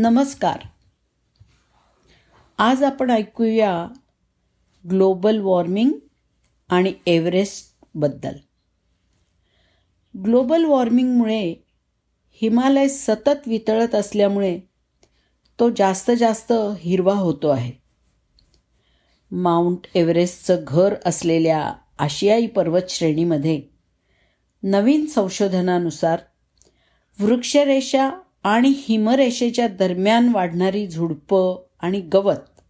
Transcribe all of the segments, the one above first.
नमस्कार. आज आपण ऐकूया ग्लोबल वॉर्मिंग आणि एव्हरेस्टबद्दल ग्लोबल वॉर्मिंगमुळे हिमालय सतत वितळत असल्यामुळे तो जास्त जास्त हिरवा होतो आहे. माउंट एव्हरेस्टचं घर असलेल्या आशियाई पर्वतश्रेणीमध्ये नवीन संशोधनानुसार वृक्षरेषा आणि हिमरेषेच्या दरम्यान वाढणारी झुडपं आणि गवत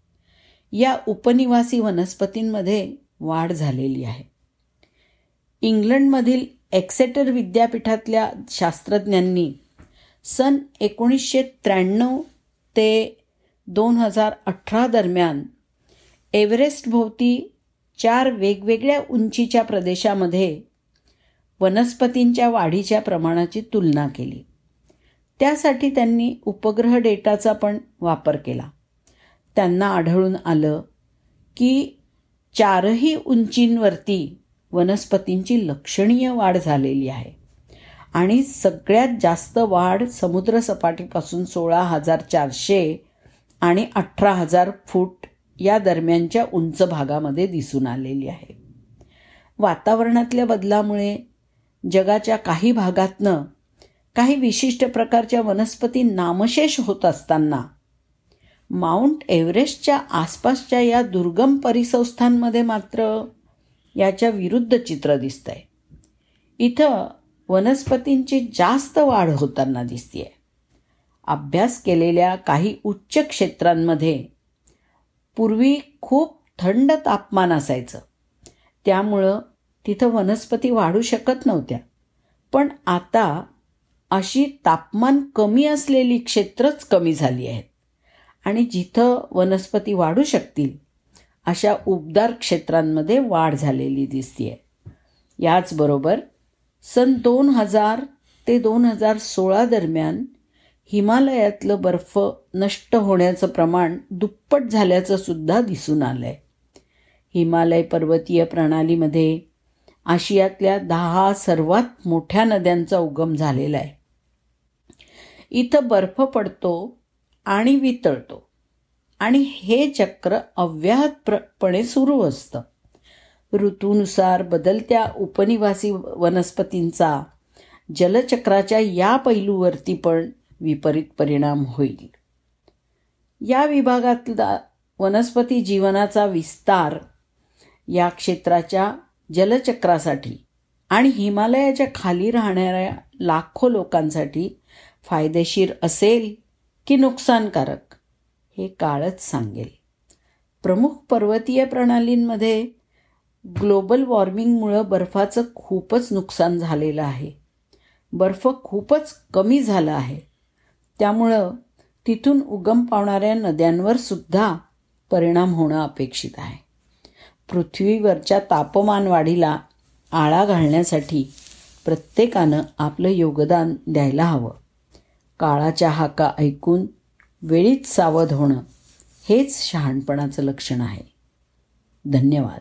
या उपनिवासी वनस्पतींमध्ये वाढ झालेली आहे. इंग्लंडमधील एक्सेटर विद्यापीठातल्या शास्त्रज्ञांनी सन एकोणीसशे त्र्याण्णव ते दोन हजार अठरा दरम्यान एव्हरेस्टभोवती चार वेगवेगळ्या उंचीच्या प्रदेशामध्ये वनस्पतींच्या वाढीच्या प्रमाणाची तुलना केली. त्यासाठी त्यांनी उपग्रह डेटाचा पण वापर केला. त्यांना आढळून आलं की चारही उंचींवरती वनस्पतींची लक्षणीय वाढ झालेली आहे. आणि सगळ्यात जास्त वाढ समुद्रसपाटीपासून सोळा हजार चारशे आणि अठरा हजार फूट या दरम्यानच्या उंच भागामध्ये दिसून आलेली आहे. वातावरणातल्या बदलामुळे जगाच्या काही भागातनं काही विशिष्ट प्रकारच्या वनस्पती नामशेष होत असताना माउंट एव्हरेस्टच्या आसपासच्या या दुर्गम परिसंस्थांमध्ये मात्र याच्या विरुद्ध चित्र दिसतंय. इथं वनस्पतींची जास्त वाढ होताना दिसते अभ्यास केलेल्या काही उच्च क्षेत्रांमध्ये पूर्वी खूप थंड तापमान असायचं. त्यामुळं तिथं वनस्पती वाढू शकत नव्हत्या. पण आता अशी तापमान कमी असलेली क्षेत्रच कमी झाली आहेत. आणि जिथं वनस्पती वाढू शकतील अशा उबदार क्षेत्रांमध्ये वाढ झालेली दिसतीये. याचबरोबर सन दोन हजार ते दोन हजार सोळा दरम्यान हिमालयातलं बर्फ नष्ट होण्याचं प्रमाण दुप्पट झाल्याचं सुद्धा दिसून आहे हिमालय पर्वतीय प्रणालीमध्ये आशियातल्या दहा सर्वात मोठ्या नद्यांचा उगम झालेला आहे. इथं बर्फ पडतो आणि वितळतो. आणि हे चक्र अव्याहतपणे सुरू असतं. ऋतूनुसार बदलत्या उपनिवासी वनस्पतींचा जलचक्राच्या या पैलूवरती पण विपरीत परिणाम होईल. या विभागातला वनस्पती जीवनाचा विस्तार या क्षेत्राच्या जलचक्रासाठी आणि हिमालयाच्या खाली राहणाऱ्या लाखो लोकांसाठी फायदेशीर असेल की नुकसानकारक हे काळच सांगेल. प्रमुख पर्वतीय प्रणालींमध्ये ग्लोबल वॉर्मिंगमुळं बर्फाचं खूपच नुकसान झालेलं आहे. बर्फ खूपच कमी झाला आहे. त्यामुळं तिथून उगम पावणाऱ्या नद्यांवर सुद्धा परिणाम होणं अपेक्षित आहे. पृथ्वीवरच्या तापमान वाढीला आळा घालण्यासाठी प्रत्येकानं आपलं योगदान द्यायला हवं. काळाच्या हाका ऐकून वेळीच सावध होणं हेच शहाणपणाचं लक्षण आहे. धन्यवाद.